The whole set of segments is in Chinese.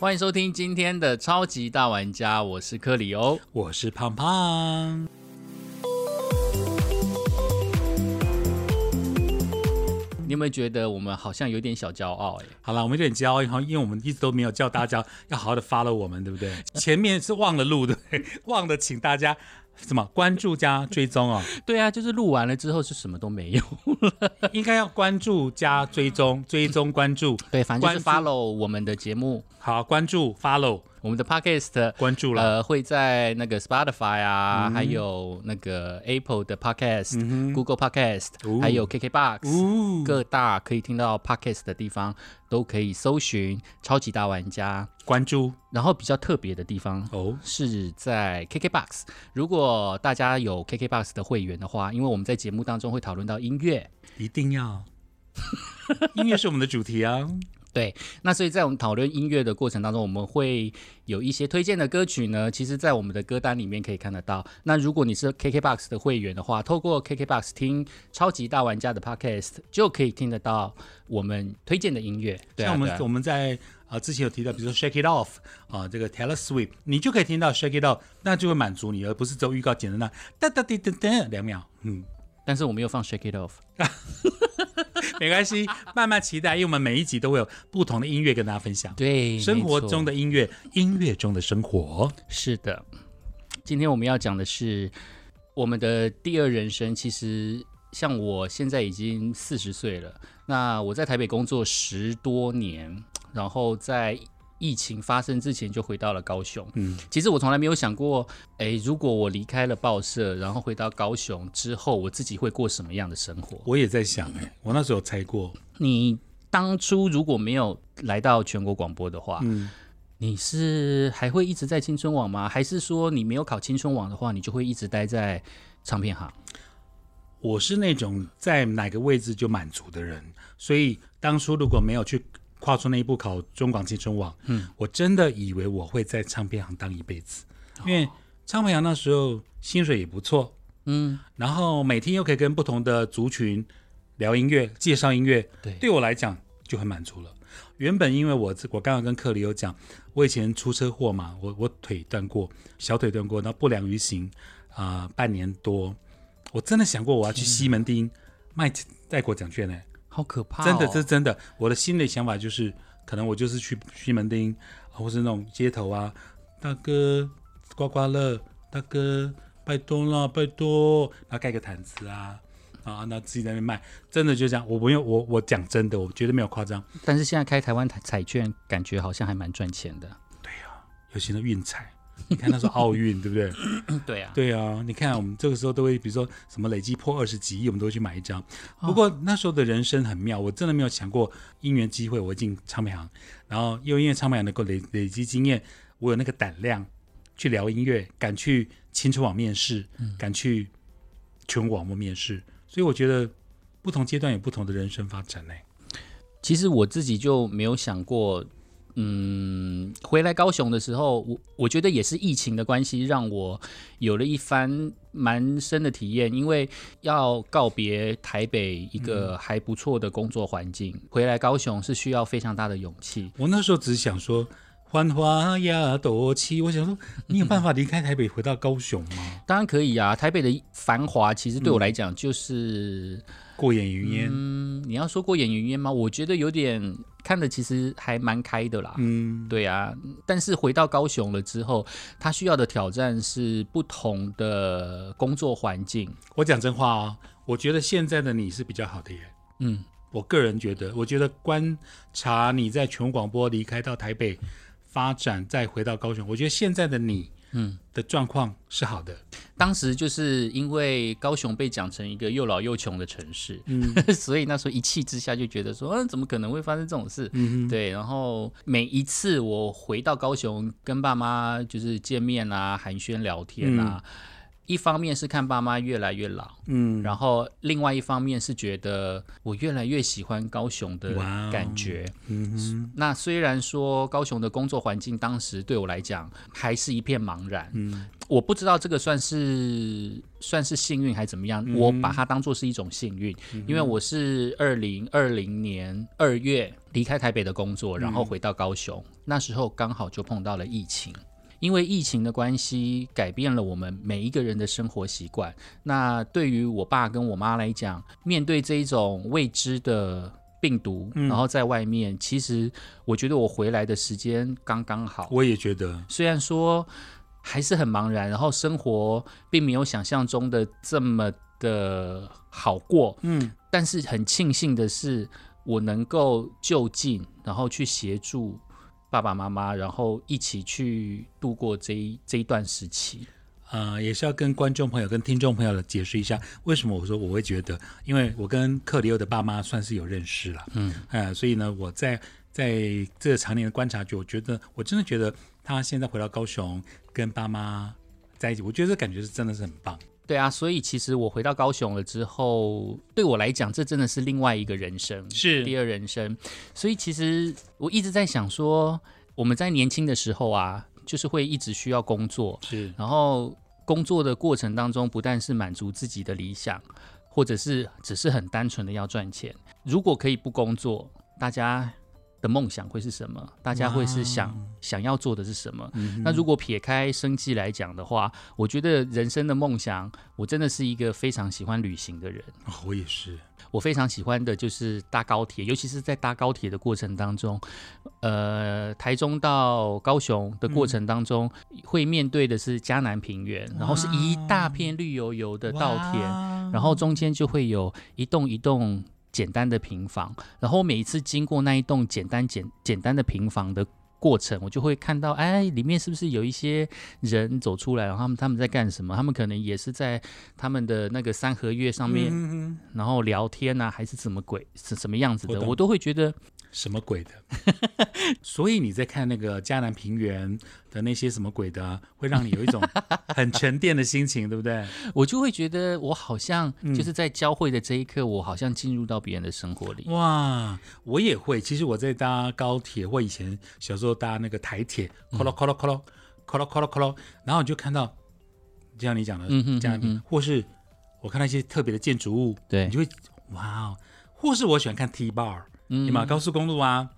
欢迎收听今天的超级大玩家，我是克里欧。我是胖胖。你有没有觉得我们好像有点小骄傲、欸？好了，我们有点骄傲，因为因为我们一直都没有叫大家要好好的 follow 我们，对不对？前面是忘了录，对？忘了请大家什么？关注加追踪哦，对啊，就是录完了之后是什么都没有了。应该要关注加追踪，追踪关注，对，反正就是 follow 我们的节目，好关注 follow 我们的 podcast。关注了。呃，会在那个 Spotify 啊，还有那个 Apple 的 Podcast、Google Podcast，、哦。还有 KKBox，、哦，各大可以听到 Podcast 的地方都可以搜寻“超级大玩家关注”。然后比较特别的地方哦，是在 KKBox。如果大家有 KKBox 的会员的话，因为我们在节目当中会讨论到音乐，一定要。音乐是我们的主题啊，对，那所以在我们讨论音乐的过程当中，我们会有一些推荐的歌曲呢，其实在我们的歌单里面可以看得到。那如果你是 KKBox 的会员的话，透过 KKBox 听超级大玩家的 Podcast，就可以听得到我们推荐的音乐。对像我们我们在啊、之前有提到，比如说 Shake It Off 啊、这个 Taylor Swift，你就可以听到 Shake It Off，那就会满足你，而不是只有预告简单的哒哒滴噔噔两秒，嗯。但是我没有放 Shake It Off。没关系，慢慢期待，因为我们每一集都会有不同的音乐跟大家分享。对，生活中的音乐，音乐中的生活。是的，今天我们要讲的是我们的第二人生。其实像我现在已经四十岁了，那我在台北工作十多年，然后在疫情发生之前就回到了高雄。嗯，其实我从来没有想过，诶，如果我离开了报社，然后回到高雄之后，我自己会过什么样的生活？我也在想、哎，我那时候有猜过，你当初如果没有来到全国广播的话，嗯，你是还会一直在青春网吗？还是说你没有考青春网的话，你就会一直待在唱片行？我是那种在哪个位置就满足的人，所以当初如果没有去跨出那一步考中广青春网，嗯，我真的以为我会在唱片行当一辈子，因为唱片行那时候薪水也不错，嗯，然后每天又可以跟不同的族群聊音乐、介绍音乐，对。对我来讲就很满足了。原本因为我我刚刚跟克里有讲，我以前出车祸嘛，我我腿断过，小腿断过，然后不良于行啊、半年多，我真的想过我要去西门町卖带国奖券呢、好可怕、哦！真的这是真的。我的心里想法就是，可能我就是去西门町，啊或是那种街头啊，大哥刮刮乐，大哥拜托了，拜托，然后盖个毯子啊。啊，那自己在那边卖，真的就这样。我没有，我我讲真的，我绝对没有夸张。但是现在开台湾彩彩券，感觉好像还蛮赚钱的。对呀尤其是运彩，你看那时候奥运，对不对？对啊，对啊，你看我们这个时候都会，比如说什么累积破二十几亿，我们都会去买一张。不过那时候的人生很妙，我真的没有想过因缘机会我会进唱片行，然后又因为唱片行能够累累积经验，我有那个胆量去聊音乐，敢去青春网面试，敢去全国网络面试，所以我觉得不同阶段有不同的人生发展呢、其实我自己就没有想过，嗯，回来高雄的时候，我我觉得也是疫情的关系，让我有了一番蛮深的体验。因为要告别台北一个还不错的工作环境，回来高雄是需要非常大的勇气。我那时候只想说。繁华呀，多起。我想说，你有办法离开台北回到高雄吗？当然可以啊，台北的繁华其实对我来讲就是，过眼云烟。嗯，你要说过眼云烟吗？我觉得有点看的其实还蛮开的啦。嗯，对啊，但是回到高雄了之后，他需要的挑战是不同的工作环境。我讲真话哦，我觉得现在的你是比较好的耶。嗯，我个人觉得，我觉得观察你在全广播离开到台北发展，再回到高雄，我觉得现在的你，嗯，的状况是好的。当时就是因为高雄被讲成一个又老又穷的城市，嗯 所以那时候一气之下就觉得说，嗯、怎么可能会发生这种事？嗯，对，然后每一次我回到高雄跟爸妈就是见面啊、寒暄聊天啊，一方面是看爸妈越来越老，嗯，然后另外一方面是觉得我越来越喜欢高雄的感觉。嗯哼，那虽然说高雄的工作环境当时对我来讲还是一片茫然，嗯。我不知道这个算是算是幸运还怎么样，嗯。我把它当做是一种幸运，因为我是二零二零年二月离开台北的工作，然后回到高雄，那时候刚好就碰到了疫情。因为疫情的关系，改变了我们每一个人的生活习惯。那对于我爸跟我妈来讲，面对这一种未知的病毒，嗯然后在外面，其实我觉得我回来的时间刚刚好。我也觉得，虽然说还是很茫然，然后生活并没有想象中的这么的好过，嗯但是很庆幸的是，我能够就近，然后去协助爸爸妈妈，然后一起去度过这一这一段时期。呃，也是要跟观众朋友、跟听众朋友解释一下，为什么我说我会觉得，因为我跟克里欧的爸妈算是有认识了，嗯，呃，所以呢，我在在这常年的观察，就我觉得我真的觉得他现在回到高雄跟爸妈在一起，我觉得这感觉是真的是很棒。对啊，所以其实我回到高雄了之后，对我来讲，这真的是另外一个人生。是第二人生。所以其实我一直在想说，我们在年轻的时候啊，就是会一直需要工作，是，然后工作的过程当中，不但是满足自己的理想，或者是只是很单纯的要赚钱。如果可以不工作，大家的梦想会是什么？大家会是想想要做的是什么？嗯那如果撇开生计来讲的话，我觉得人生的梦想，我真的是一个非常喜欢旅行的人。哦，我也是，我非常喜欢的就是搭高铁，尤其是在搭高铁的过程当中，呃，台中到高雄的过程当中，会面对的是嘉南平原，然后是一大片绿油油的稻田，然后中间就会有一栋一栋简单的平房，然后每一次经过那一栋简单简简单的平房的。过程我就会看到，哎，里面是不是有一些人走出来，然后他们他们在干什么？他们可能也是在他们的那个三合院上面，然后聊天呐、还是什么鬼是什么样子的，我我都会觉得什么鬼的？所以你在看那个迦南平原的那些什么鬼的啊、会让你有一种 很沉淀的心情，对不对？我就会觉得我好像嗯就是在交汇的这一刻，我好像进入到别人的生活里。哇，我也会。其实我在搭高铁或以前小时候搭那个台铁，咯咯咯咯咯咯咯咯咯咯咯，然后你就看到，就像你讲的嗯嗯或是我看到一些特别的建筑物，对你就会哇哦，或是我喜欢看 T bar，嗯你嘛高速公路啊，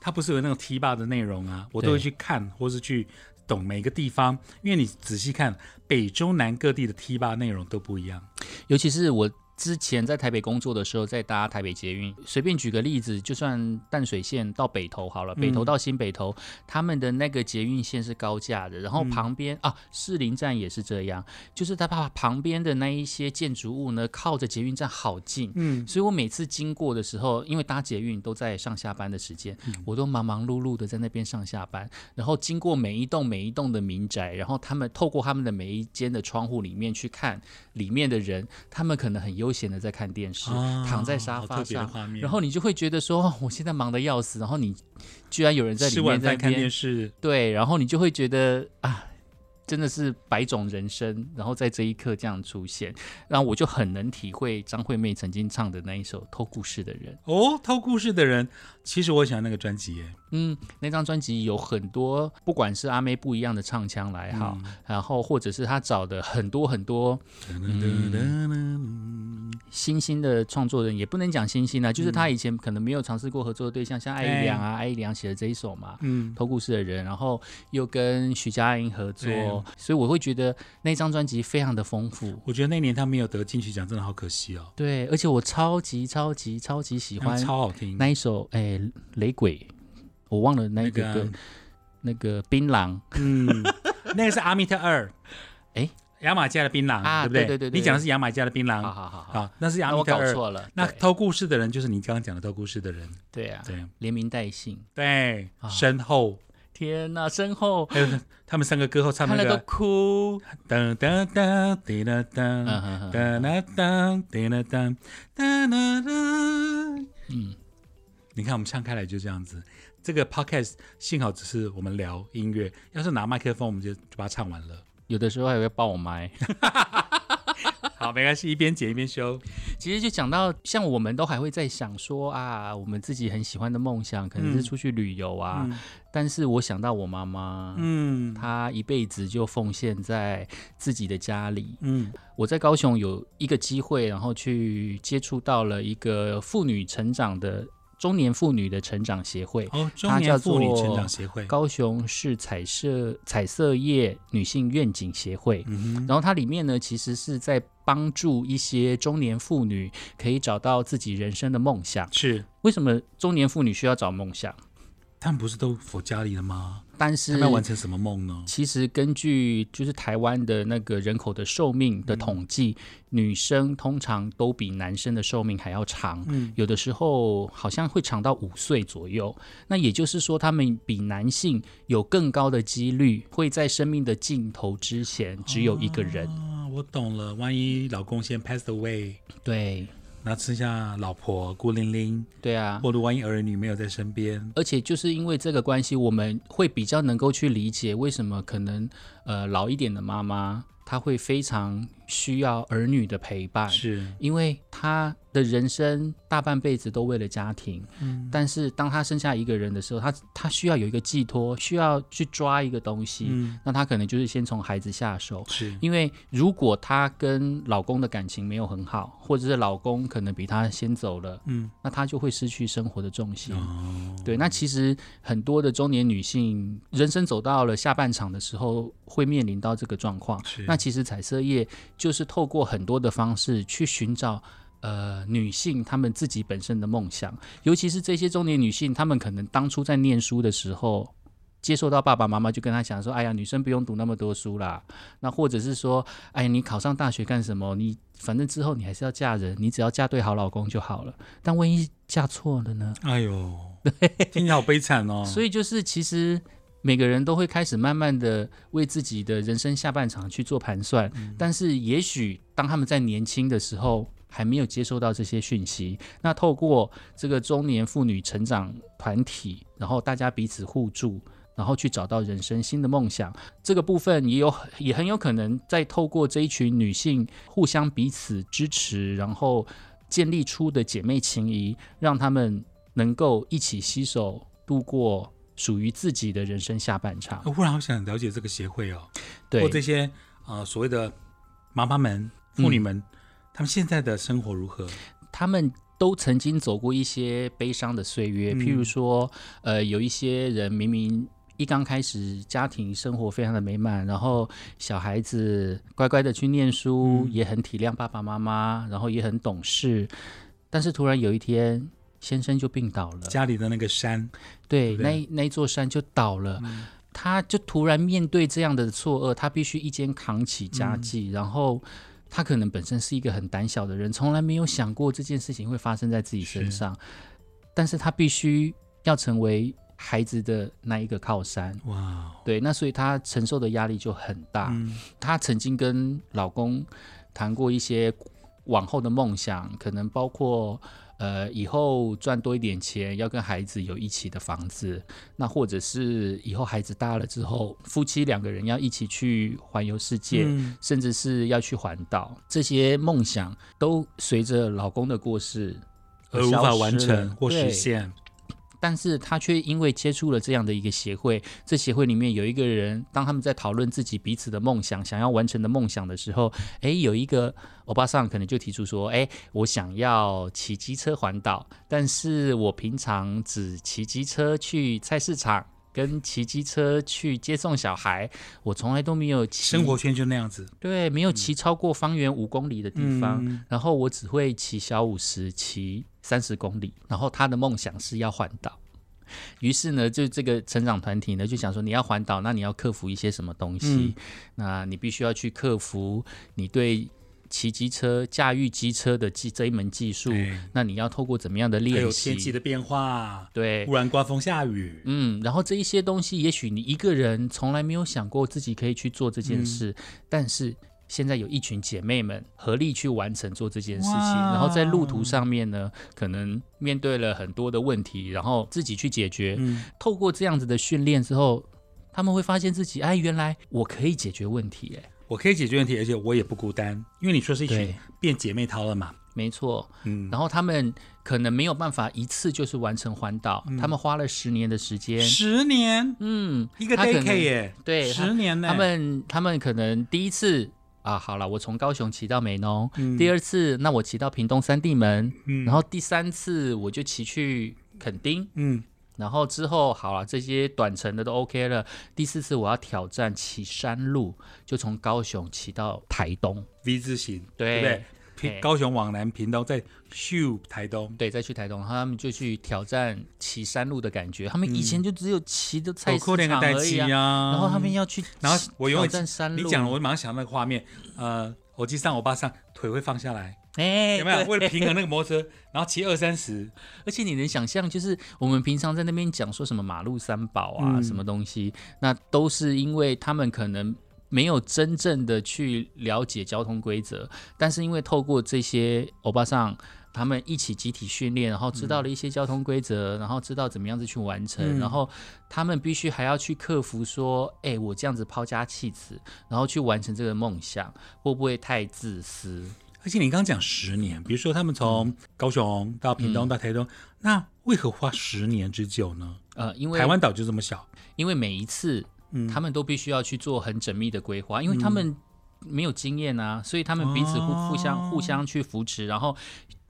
它不是有那种 T bar 的内容啊，我都会去看，或是去懂每个地方，因为你仔细看北中南各地的 T bar 内容都不一样。尤其是我之前在台北工作的时候，在搭台北捷运，随便举个例子，就算淡水线到北投好了，北投到新北投，他们的那个捷运线是高架的，然后旁边、啊士林站也是这样，就是它把旁边的那一些建筑物呢，靠着捷运站好近，嗯，所以我每次经过的时候，因为搭捷运都在上下班的时间，我都忙忙碌碌的在那边上下班，然后经过每一栋每一栋的民宅，然后他们透过他们的每一间的窗户里面去看里面的人，他们可能很悠闲的在看电视，啊躺在沙发上，然后你就会觉得说，哦我现在忙得要死，然后你居然有人在里吃面在看电，视，对，然后你就会觉得啊。真的是百种人生，然后在这一刻这样出现，然后我就很能体会张惠妹曾经唱的那一首《偷故事的人》。哦，偷故事的人，其实我喜欢那个专辑耶。嗯，那张专辑有很多，不管是阿妹不一样的唱腔来好，然后或者是他找的很多很多新兴的创作人，也不能讲新兴啊，就是他以前可能没有尝试过合作的对象，像艾怡良啊，艾怡良写的这一首嘛。嗯，偷故事的人，然后又跟徐佳莹合作对，所以我会觉得那张专辑非常的丰富。我觉得那年他没有得金曲奖，真的好可惜哦。对，而且我超级超级超级喜欢超好听。那一首，哎，雷鬼，我忘了那那个那个槟榔，嗯，那个是阿密特二，哎，牙买加的槟榔，啊对不对？对对对对你讲的是牙买加的槟榔，好好好好，那是阿那我搞密特二。错了。那偷故事的人就是你刚刚讲的偷故事的人，对啊，对。连名带姓。对，啊。身后。天哪，身后。还有他们三个歌后唱那看了都个哭。噔噔噔滴啦噔噔啦噔滴啦噔噔啦噔。嗯，你看我们唱开来就这样子。这个 podcast 幸好只是我们聊音乐，要是拿麦克风，我们就就把它唱完了。有的时候还会爆麦。好，没关系，一边剪一边修。其实就讲到，像我们都还会在想说啊，我们自己很喜欢的梦想，可能是出去旅游啊。嗯但是我想到我妈妈，嗯她一辈子就奉献在自己的家里。嗯我在高雄有一个机会，然后去接触到了一个妇女成长的中年妇女的成长协会。哦，中它叫年妇女做成长协会。高雄市彩色彩色业女性愿景协会，嗯，然后它里面呢，其实是在帮助一些中年妇女可以找到自己人生的梦想。是为什么中年妇女需要找梦想？他们不是都佛家里了吗？但是们要完成什么梦呢？其实根据就是台湾的那个人口的寿命的统计，女生通常都比男生的寿命还要长。嗯，有的时候好像会长到五岁左右，那也就是说，他们比男性有更高的几率会在生命的尽头之前只有一个人。啊，我懂了。万一老公先 passed away，对，那剩下老婆孤零零，对啊，或者万一儿女没有在身边，而且就是因为这个关系，我们会比较能够去理解为什么可能呃老一点的妈妈，她会非常需要儿女的陪伴，是。因为她的人生大半辈子都为了家庭，嗯。但是当她生下一个人的时候，她她需要有一个寄托，需要去抓一个东西，嗯。那她可能就是先从孩子下手。是。因为如果她跟老公的感情没有很好，或者是老公可能比她先走了，嗯。那她就会失去生活的重心。哦。对，那其实很多的中年女性，人生走到了下半场的时候，会面临到这个状况。是。那其实彩色业就是透过很多的方式去寻找。呃，女性她们自己本身的梦想，尤其是这些中年女性，她们可能当初在念书的时候，接受到爸爸妈妈就跟她讲说：“哎呀，女生不用读那么多书啦。”那或者是说：“哎呀，你考上大学干什么？你反正之后你还是要嫁人，你只要嫁对好老公就好了。但万一嫁错了呢？”哎呦，听起来好悲惨哦。所以就是其实每个人都会开始慢慢的为自己的人生下半场去做盘算，但是也许当他们在年轻的时候。还没有接收到这些讯息，那透过这个中年妇女成长团体，然后大家彼此互助，然后去找到人生新的梦想，这个部分也有也很有可能在透过这一群女性互相彼此支持，然后建立出的姐妹情谊，让她们能够一起携手度过属于自己的人生下半场。我忽然好想了解这个协会哦，对。或，这些呃所谓的妈妈们、妇女们，她们现在的生活如何？他们都曾经走过一些悲伤的岁月，嗯。譬如说，呃，有一些人明明一刚开始家庭生活非常的美满，然后小孩子乖乖的去念书，嗯。也很体谅爸爸妈妈，然后也很懂事，但是突然有一天，先生就病倒了，家里的那个山，对，对对？那那一座山就倒了。嗯。他就突然面对这样的错愕，他必须一肩扛起家嗯。计，然后他可能本身是一个很胆小的人，从来没有想过这件事情会发生在自己身上，但是他必须要成为孩子的那一个靠山，哇哦，对，那所以他承受的压力就很大。嗯。她曾经跟老公谈过一些往后的梦想，可能包括呃以后赚多一点钱，要跟孩子有一起的房子，那或者是以后孩子大了之后，夫妻两个人要一起去环游世界。嗯甚至是要去环岛，这些梦想都随着老公的过世而无法完成或实现，但是他却因为接触了这样的一个协会，这协会里面有一个人，当他们在讨论自己彼此的梦想、想要完成的梦想的时候，诶，有一个欧巴桑可能就提出说，诶，我想要骑机车环岛，但是我平常只骑机车去菜市场。跟骑机车去接送小孩，我从来都没有骑生活圈就那样子。对，没有骑超过方圆五公里的地方，嗯然后我只会骑小五十，骑三十公里。然后他的梦想是要环岛，于是呢，就这个成长团体呢就想说，你要环岛，那你要克服一些什么东西？嗯那你必须要去克服你对骑机车、驾驭机车的技这一门技术。对那你要透过怎么样的还有练习？天气的变化，对忽，然刮风下雨，嗯，然后这一些东西，也许你一个人从来没有想过自己可以去做这件事，但是现在有一群姐妹们合力去完成做这件事情，然后在路途上面呢，可能面对了很多的问题，然后自己去解决。嗯，透过这样子的训练之后，他们会发现自己，哎，原来我可以解决问题，哎，我可以解决问题，而且我也不孤单，因为你说是一群对。变姐妹淘了嘛。没错。嗯，然后他们可能没有办法一次就是完成环岛，他们花了十年的时间。十年？嗯，一个他可能 decade 耶，对十年呢。他们他们可能第一次啊，好了，我从高雄骑到美浓，嗯。第二次那我骑到屏东三地门，嗯。然后第三次我就骑去垦丁，嗯然后之后好了，这些短程的都 OK 了。第四次我要挑战骑山路，就从高雄骑到台东，V 字形，对对不对？屏嘿高雄往南，屏东再咻台东，对，再去台东，然后他们就去挑战骑山路的感觉。他们以前就只有骑的菜市扣连个代机场而已啊，啊。然后他们要去，然后我永远挑战山路。你讲了，我马上想到那个画面，呃，我机上我爸上腿会放下来，哎，有没有？为了平衡那个摩托车，然后骑二三十，而且你能想象，就是我们平常在那边讲说什么马路三宝啊，嗯什么东西，那都是因为他们可能没有真正的去了解交通规则，但是因为透过这些欧巴桑。他们一起集体训练，然后知道了一些交通规则，然后知道怎么样子去完成，嗯然后他们必须还要去克服说，哎、我这样子抛家弃子，然后去完成这个梦想，会不会太自私？而且你刚刚讲十年，比如说他们从高雄到屏东嗯。到台东，那为何花十年之久呢？呃，因为台湾岛就这么小，因为每一次嗯，他们都必须要去做很缜密的规划，因为他们没有经验啊，所以他们彼此互哦互相互相去扶持，然后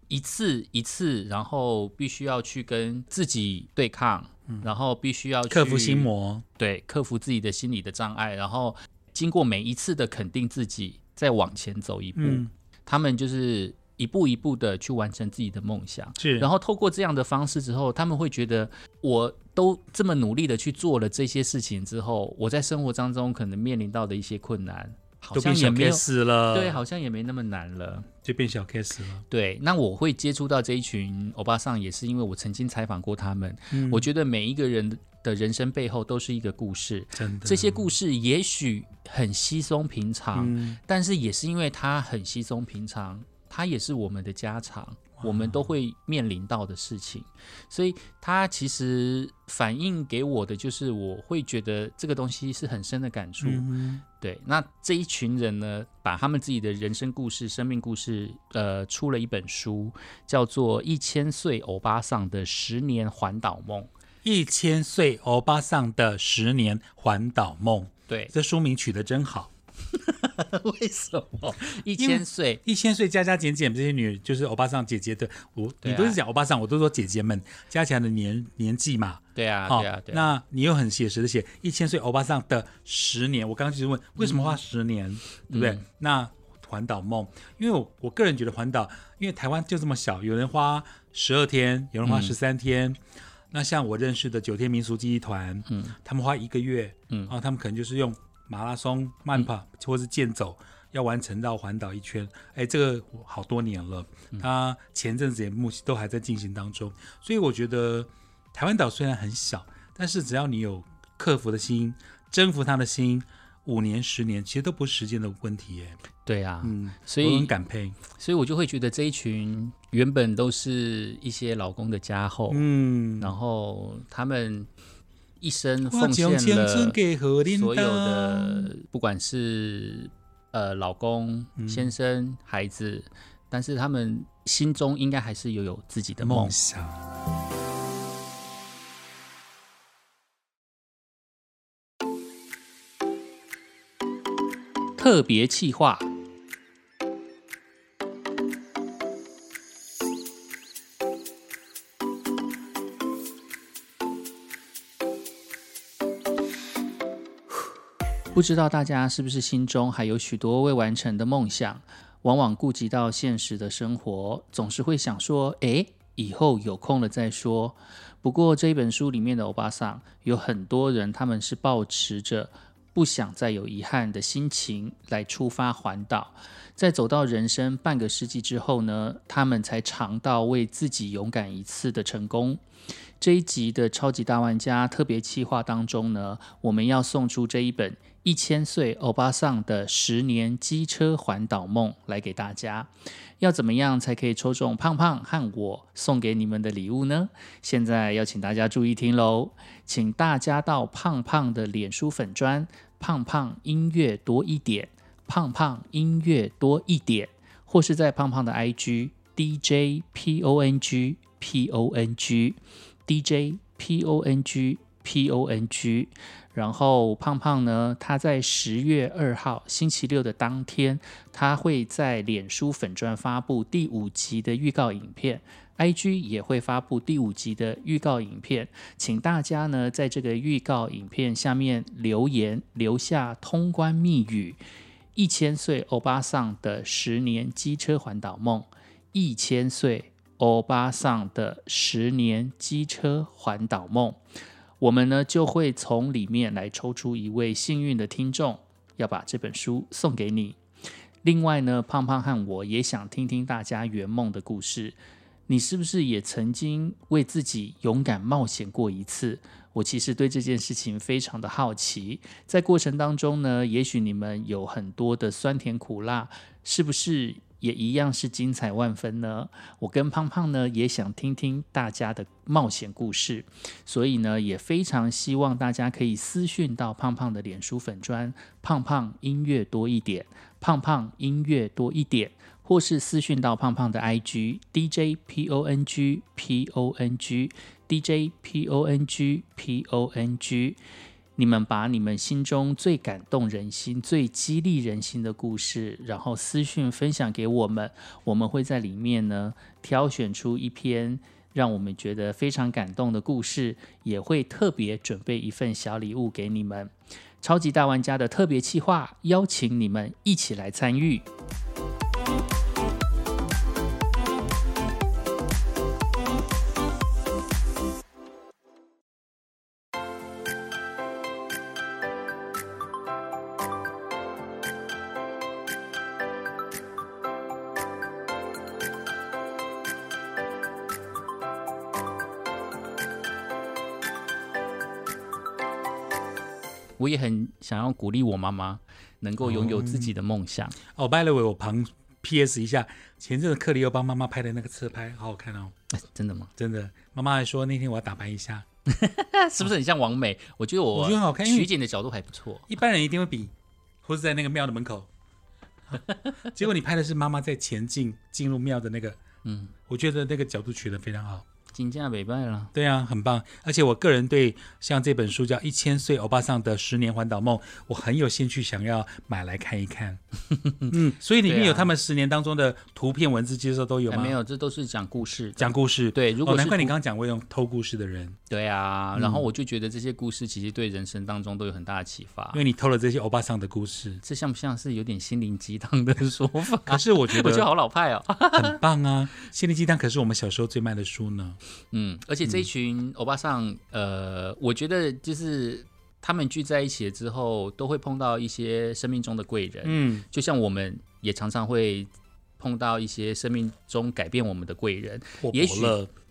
一次一次，然后必须要去跟自己对抗，然后必须要克服心，魔，对，克服自己的心理的障碍，然后经过每一次的肯定自己，再往前走一步，嗯，他们就是一步一步的去完成自己的梦想。是，然后透过这样的方式之后，他们会觉得我都这么努力的去做了这些事情之后，我在生活当中可能面临到的一些困难，好像也没了，对，好像也没那么难了。就变小 case 了，对，那我会接触到这一群欧巴桑，也是因为我曾经采访过他们。嗯我觉得每一个人的人生背后都是一个故事，真的。这些故事也许很稀松平常，嗯。但是也是因为它很稀松平常，它也是我们的家常，我们都会面临到的事情，所以它其实反映给我的就是，我会觉得这个东西是很深的感触。嗯对，那这一群人呢，把他们自己的人生故事、生命故事，呃，出了一本书，叫做《一千岁欧巴桑的十年环岛梦》。一千岁欧巴桑的十年环岛梦，对，这书名取得真好。为什么 一千岁？一千岁加加减减，这些女就是欧巴桑姐姐的，我、啊你都是讲欧巴桑，我都说姐姐们加起来的年年纪嘛。对啊，好对啊，对啊。那你又很写实的写一千岁欧巴桑的十年，我刚刚就是问为什么花十年，对不对？嗯那环岛梦，因为我我个人觉得环岛，因为台湾就这么小，有人花十二天，有人花嗯十三天。那像我认识的九天民俗记忆团，嗯。他们花一个月，嗯。啊，他们可能就是用马拉松、慢跑、或是健走，要完成到环岛一圈。哎，这个好多年了，嗯。他前阵子也目前都还在进行当中，所以我觉得台湾岛虽然很小，但是只要你有克服的心，征服他的心，五年、十年其实都不是时间的问题耶。对啊，嗯，所我很以感佩。所以我就会觉得这一群原本都是一些老公的家后，嗯，然后他们一生奉献了所有的，不管是呃老公、嗯先生、孩子，但是他们心中应该还是有有自己的梦梦。想。特别企划。不知道大家是不是心中还有许多未完成的梦想？往往顾及到现实的生活，总是会想说：“诶，以后有空了再说。”不过这一本书里面的欧巴桑，有很多人他们是抱持着不想再有遗憾的心情来出发环岛，在走到人生半个世纪之后呢，他们才尝到为自己勇敢一次的成功。这一集的超级大玩家特别企划当中呢，我们要送出这一本《一千岁欧巴桑的十年机车环岛梦来给大家。要怎么样才可以抽中胖胖和我送给你们的礼物呢？现在要请大家注意听喽，请大家到胖胖的脸书粉砖“胖胖音乐多一点”，胖胖音乐多一点，或是在胖胖的 IG DJ P O N G P O N G DJ P O N G P O N G。然后胖胖呢，他在十月二号星期六的当天，他会在脸书粉专发布第五集的预告影片，IG 也会发布第五集的预告影片，请大家呢在这个预告影片下面留言，留下通关密语：一千岁欧巴桑的十年机车环岛梦，一千岁欧巴桑的十年机车环岛梦。我们呢就会从里面来抽出一位幸运的听众，要把这本书送给你。另外呢，胖胖和我也想听听大家圆梦的故事。你是不是也曾经为自己勇敢冒险过一次？我其实对这件事情非常的好奇。在过程当中呢，也许你们有很多的酸甜苦辣，是不是？也一样是精彩万分呢。我跟胖胖呢也想听听大家的冒险故事，所以呢也非常希望大家可以私讯到胖胖的脸书粉砖“胖胖音乐多一点”，胖胖音乐多一点，或是私讯到胖胖的 IG DJ P O N G P O N G DJ P O N G P O N G。你们把你们心中最感动人心、最激励人心的故事，然后私讯分享给我们，我们会在里面呢挑选出一篇让我们觉得非常感动的故事，也会特别准备一份小礼物给你们。超级大玩家的特别企划，邀请你们一起来参与。想要鼓励我妈妈能够拥有自己的梦想。哦，by the way，我旁 P.S. 一下，前阵子克里又帮妈妈拍的那个侧拍，好好看哦。真的吗？真的，妈妈还说那天我要打扮一下，是不是很像王美？我觉得我我觉得很好看，取景的角度还不错。一般人一定会比，或是在那个庙的门口，结果你拍的是妈妈在前进进入庙的那个，嗯，我觉得那个角度取得非常好。金价北拜了，对啊，很棒。而且我个人对像这本书叫《一千岁欧巴桑的十年环岛梦》，我很有兴趣，想要买来看一看。嗯，所以里面有他们十年当中的图片、文字介绍都有吗？没有，这都是讲故事，讲故事。对，如果难怪你刚刚讲过用偷故事的人。对啊，然后我就觉得这些故事其实对人生当中都有很大的启发，因为你偷了这些欧巴桑的故事。这像不像是有点心灵鸡汤的说法？可是我觉得，我觉得好老派哦，很棒啊！心灵鸡汤可是我们小时候最卖的书呢。嗯，而且。这一群欧巴桑，呃，我觉得就是他们聚在一起之后，都会碰到一些生命中的贵人。嗯，就像我们也常常会碰到一些生命中改变我们的贵人。也许，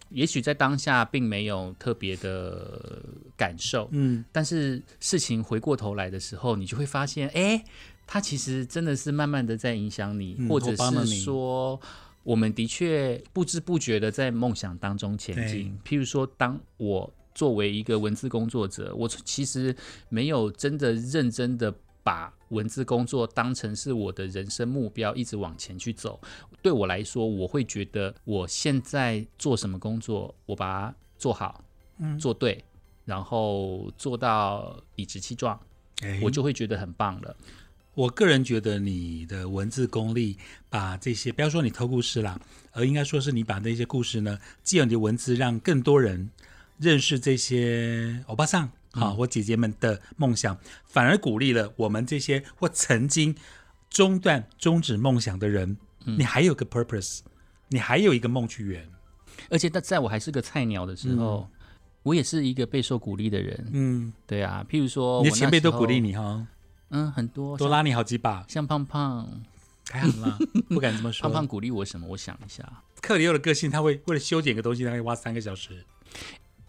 也许在当下并没有特别的感受。嗯，但是事情回过头来的时候，你就会发现，哎，他其实真的是慢慢的在影响你，或者是说。我们的确不知不觉的在梦想当中前进。譬如说，当我作为一个文字工作者，我其实没有真的认真的把文字工作当成是我的人生目标，一直往前去走。对我来说，我会觉得我现在做什么工作，我把它做好，做对，然后做到理直气壮，我就会觉得很棒了。我个人觉得你的文字功力，把这些不要说你偷故事啦，而应该说是你把那些故事呢，借用你的文字，让更多人认识这些欧巴桑好或姐姐们的梦想，反而鼓励了我们这些或曾经中断终止梦想的人。你还有个 purpose，你还有一个梦去圆。而且，在在我还是个菜鸟的时候，我也是一个备受鼓励的人。嗯，对啊，譬如说，你的前辈都鼓励你哈。嗯，很多多拉你好几把，像胖胖，还好啦？不敢这么说。胖胖鼓励我什么？我想一下，克里欧的个性，他会为了修剪一个东西，他会挖三个小时。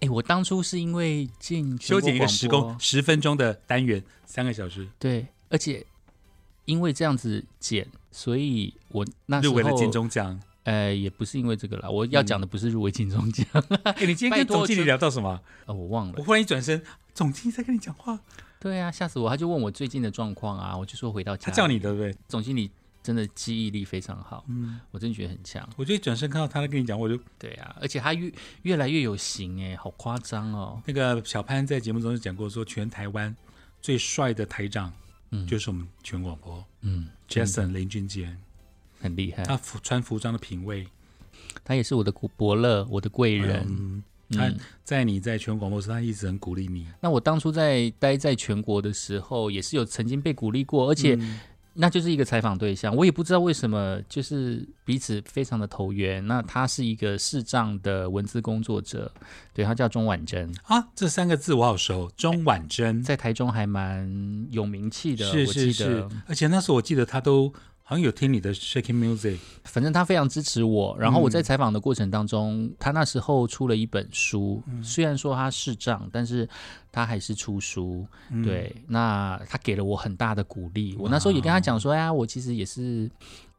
哎，我当初是因为进修剪一个十公公十分钟的单元，三个小时，对，而且因为这样子剪，所以我那时候入围了金钟奖。呃，也不是因为这个啦，我要讲的不是入围金钟奖。哎，你今天跟总经理聊到什么？啊，我忘了。我忽然一转身，总经理在跟你讲话。对啊，吓死我！他就问我最近的状况啊，我就说回到家。他叫你对不对？总经理真的记忆力非常好，嗯，我真的觉得很强。我就一转身看到他在跟你讲，我就对啊，而且他越越来越有型哎，好夸张哦。那个小潘在节目中就讲过，说全台湾最帅的台长，嗯，就是我们全广播，嗯，Jason 林俊杰。很厉害，他服穿服装的品味，他也是我的伯乐，我的贵人。他在你在全国广播时，他一直很鼓励你。那我当初在待在全国的时候，也是有曾经被鼓励过，而且。那就是一个采访对象，我也不知道为什么，就是彼此非常的投缘。那他是一个视障的文字工作者，对他叫钟婉珍啊，这三个字我好熟。钟婉珍在台中还蛮有名气的，是是是，而且那时候我记得他都。好像有听你的 shaking music，反正他非常支持我。然后我在采访的过程当中，他那时候出了一本书，虽然说他视障，但是他还是出书。对，那他给了我很大的鼓励。我那时候也跟他讲说：“哎呀，我其实也是。”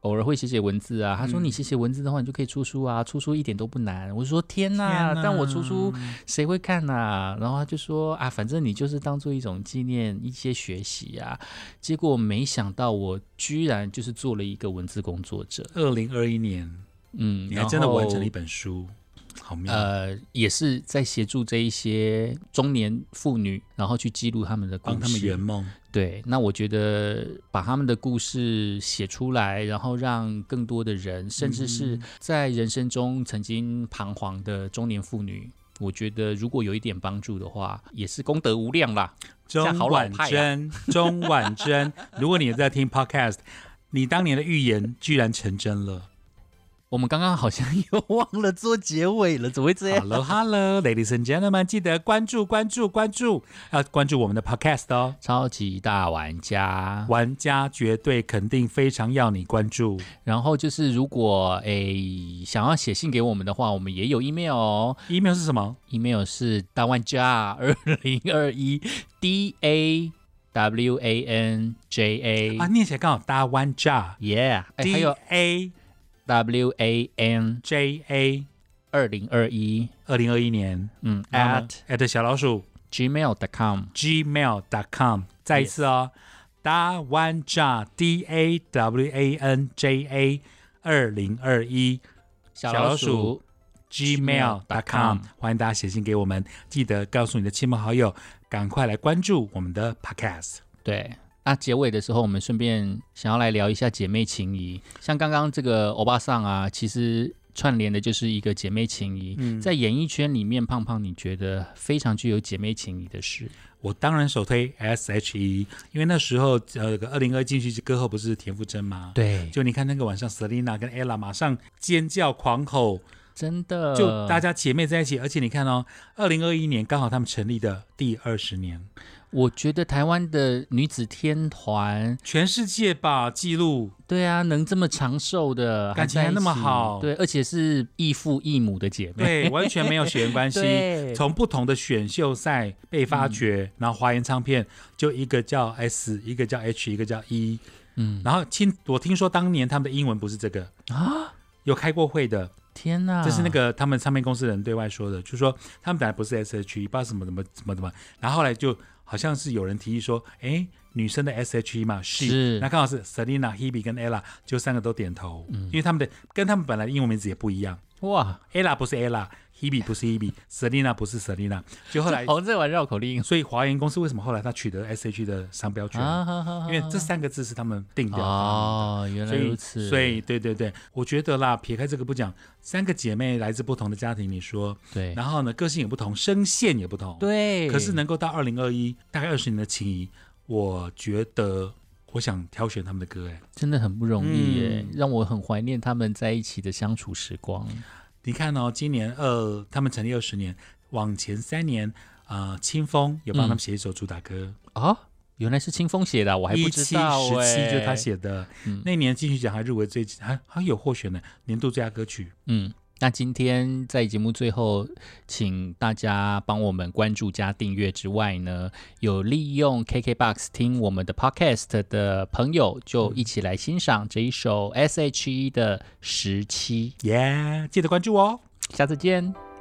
偶尔会写写文字啊，他说你写写文字的话，你就可以出书啊，出书一点都不难。我说天哪，但我出书谁会看呐？然后他就说啊，反正你就是当做一种纪念，一些学习啊。结果没想到我居然就是做了一个文字工作者。二零二一年，嗯，你还真的完成了一本书。好妙。呃，也是在协助这一些中年妇女，然后去记录他们的故事，帮他们圆梦。对，那我觉得把他们的故事写出来，然后让更多的人，甚至是在人生中曾经彷徨的中年妇女，我觉得如果有一点帮助的话，也是功德无量啦。钟婉珍，钟婉珍，如果你在听 Podcast，你当年的预言居然成真了。我们刚刚好像又忘了做结尾了，怎么会这样？Hello，Hello，Ladies and Gentlemen，记得关注、关注、关注，要关注我们的 Podcast 哦。超级大玩家，玩家绝对肯定非常要你关注。然后就是，如果诶想要写信给我们的话，我们也有 email 哦。email 是什么？email 是大玩家二零二一 D A W A N J A 啊，念起来刚好大玩家，Yeah，还有 A。W A N J A 二零二一。二零二一年，嗯，at at 小老鼠。gmail.com gmail.com 再一次哦，大玩家 D A W A N J A 二零二一。小老鼠 gmail.com 欢迎大家写信给我们，记得告诉你的亲朋好友，赶快来关注我们的 podcast，对。那结尾的时候，我们顺便想要来聊一下姐妹情谊。像刚刚这个欧巴桑啊，其实串联的就是一个姐妹情谊。在演艺圈里面，胖胖你觉得非常具有姐妹情谊的事？我当然首推 S.H.E，因为那时候呃，二零二进去歌后不是田馥甄吗？对，就你看那个晚上，Selina 跟 Ella 马上尖叫狂吼，真的，就大家姐妹在一起。而且你看哦，二零二一年刚好他们成立的第二十年。我觉得台湾的女子天团，全世界吧记录。对啊，能这么长寿的感情还那么好，对，而且是异父异母的姐妹，对，完全没有血缘关系。从不同的选秀赛被发掘，然后华研唱片就一个叫 S，一个叫 H，一个叫 E。嗯，然后听我听说当年他们的英文不是这个啊，有开过会的。天哪，这是那个他们唱片公司的人对外说的，就是说他们本来不是 S H E，不知道什么什么什么怎么，然后后来就。好像是有人提议说，哎，女生的 S H E 嘛，是，那刚好是 Selina、Hebe 跟 Ella，就三个都点头，因为他们的跟他们本来的英文名字也不一样。哇，Ella 不是 Ella，Hebe 不是 Hebe，Selina 不是 Selina，就后来哦在玩绕口令。所以华研公司为什么后来他取得 S H E 的商标权？因为这三个字是他们定掉的。哦，原来如此。所以对对对，我觉得啦，撇开这个不讲，三个姐妹来自不同的家庭，你说对，然后呢，个性也不同，声线也不同，对。可是能够到二零二一，大概二十年的情谊，我觉得。我想挑选他们的歌，哎，真的很不容易耶，让我很怀念他们在一起的相处时光。你看哦，今年二他们成立二十年，往前三年，呃，清风有帮他们写一首主打歌啊，原来是清风写的，我还不知道十七就是他写的。那年金曲奖还入围最还还有获选呢，年度最佳歌曲。嗯。那今天在节目最后，请大家帮我们关注加订阅之外呢，有利用 KKBOX 听我们的 Podcast 的朋友，就一起来欣赏这一首 S.H.E 的十七。耶、记得关注哦。下次见。